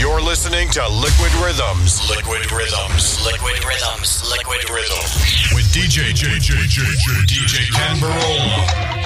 You're listening to Liquid Rhythms. Liquid Rhythms. Liquid Rhythms. Liquid Rhythms. With DJ JJJJ DJ Ken Barola.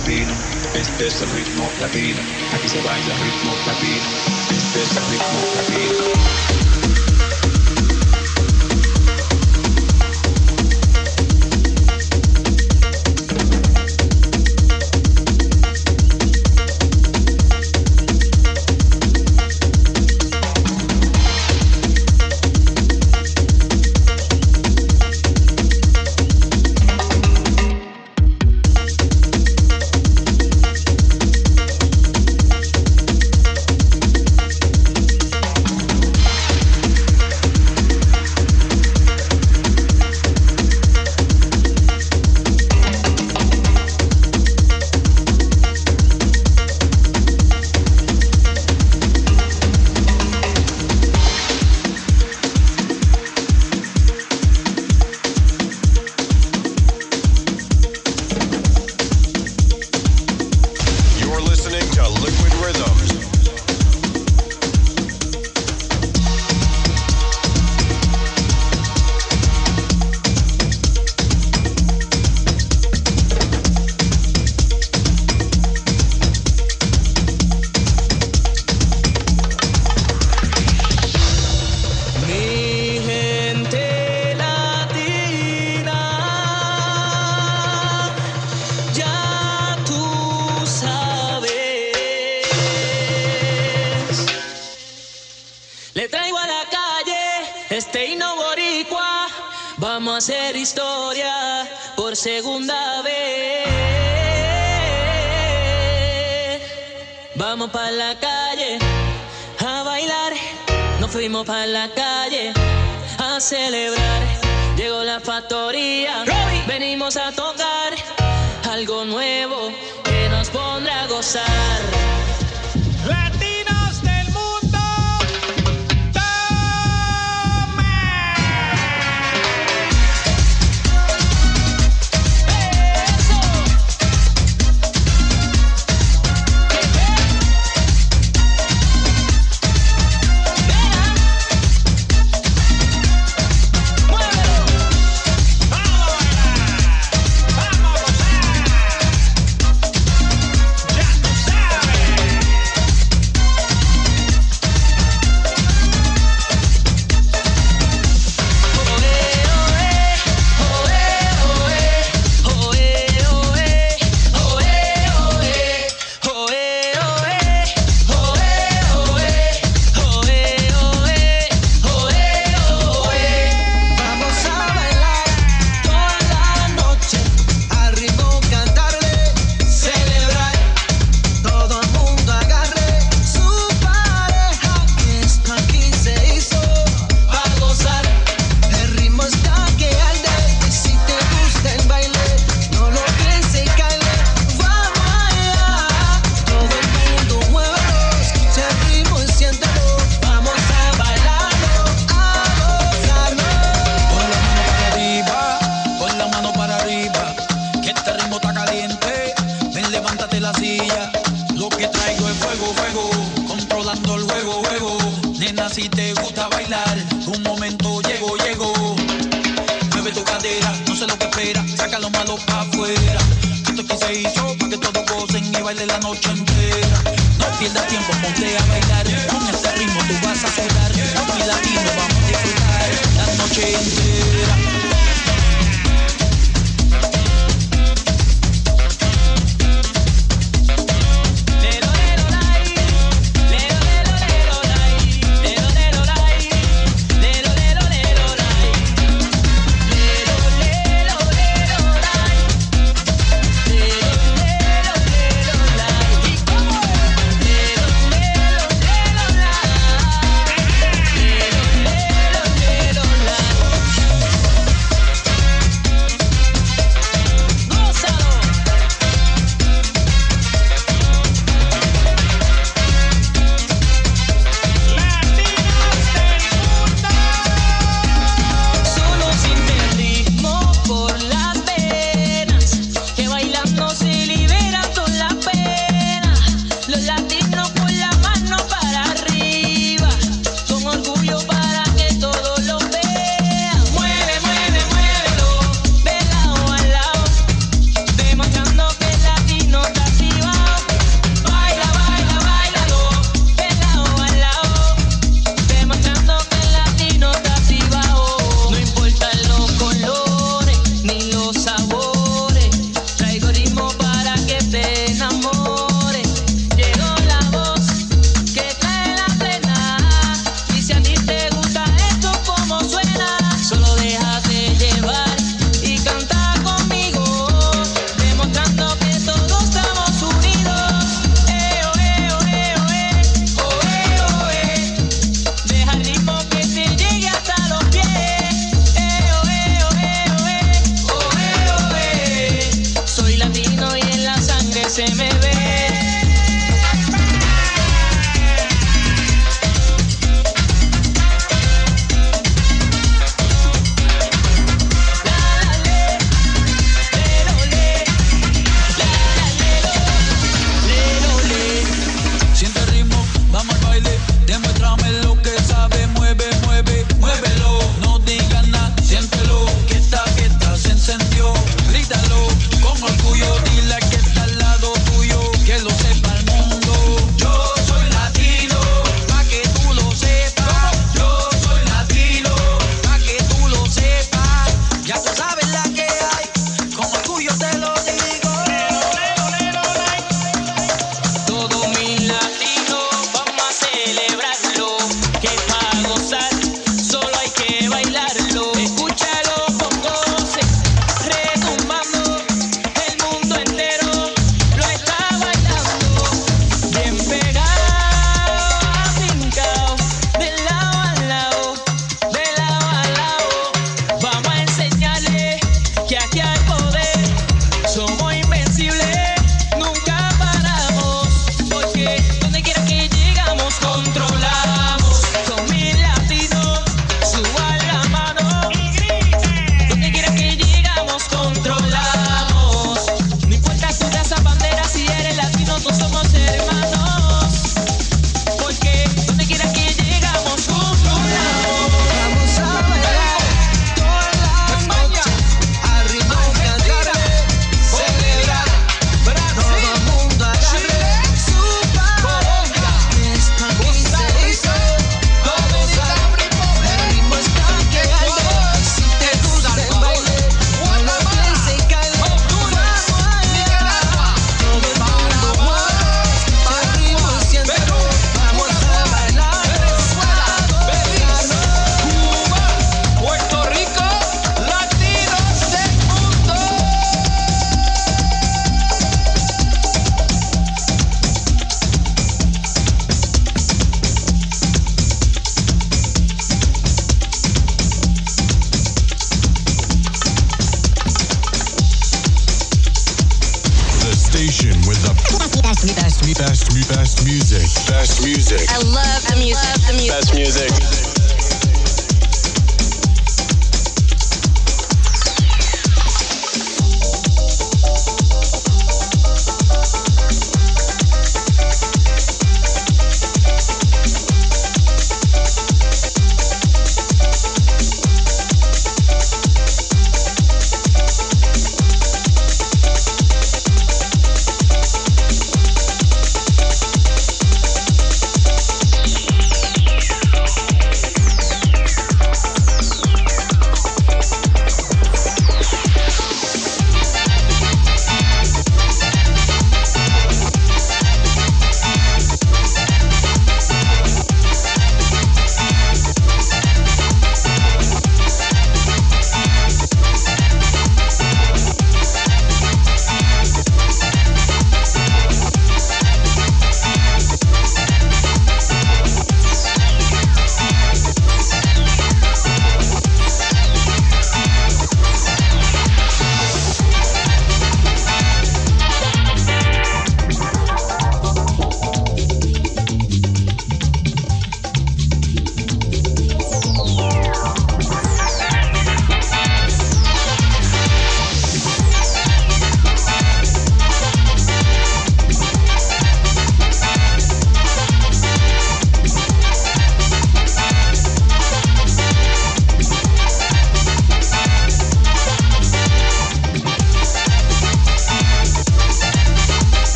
latino, este es el ritmo latino, aquí se baila ritmo latino, este es el ritmo latino. a celebrar. Llegó la factoría, venimos a tocar algo nuevo que nos pondrá a gozar. de la noche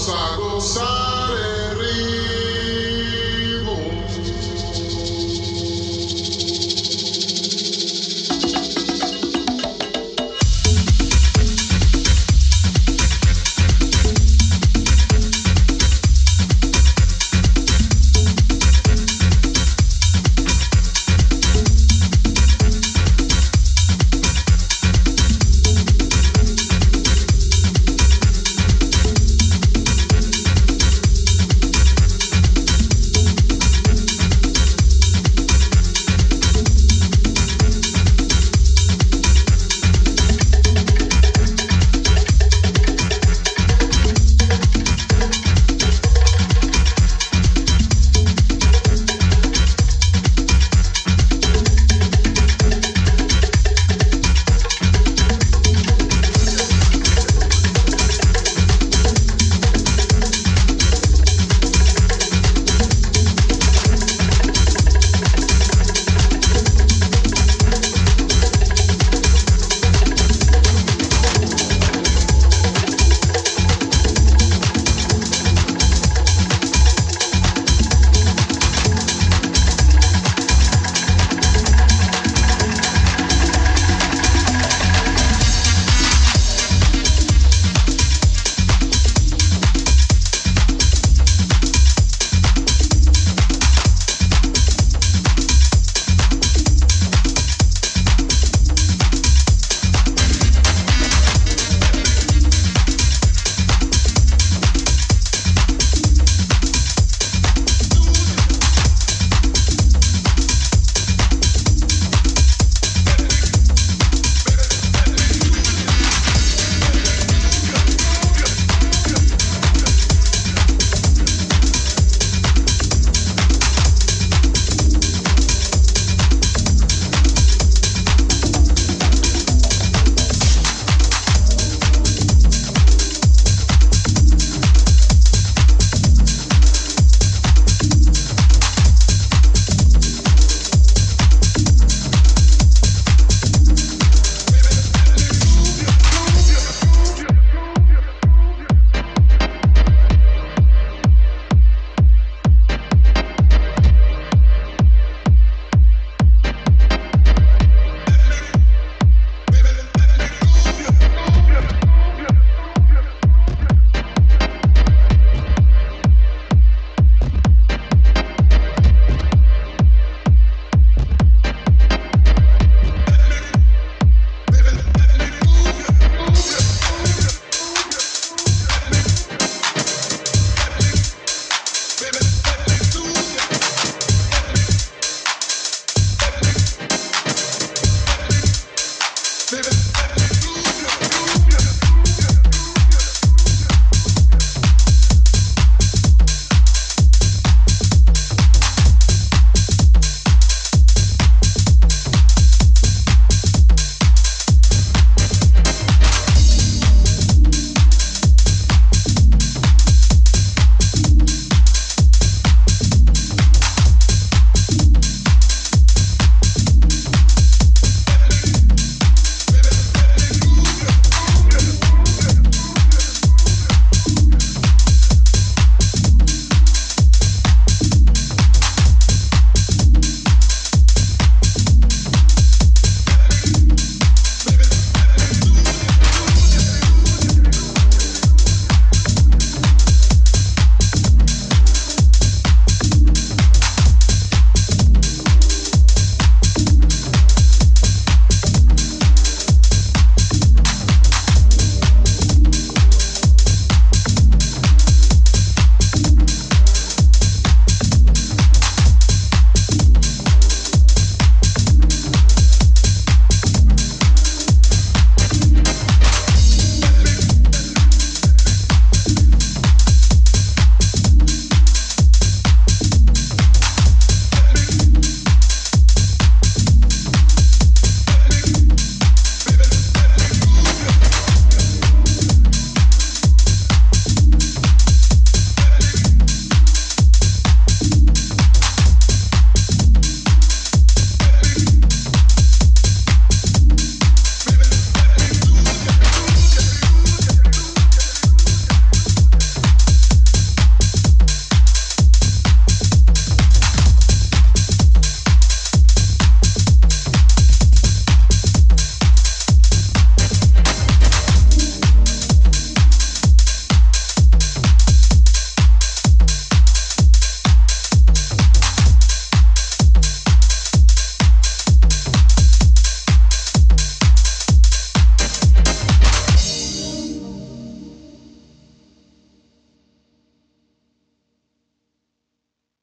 Gonçar, Gonçar.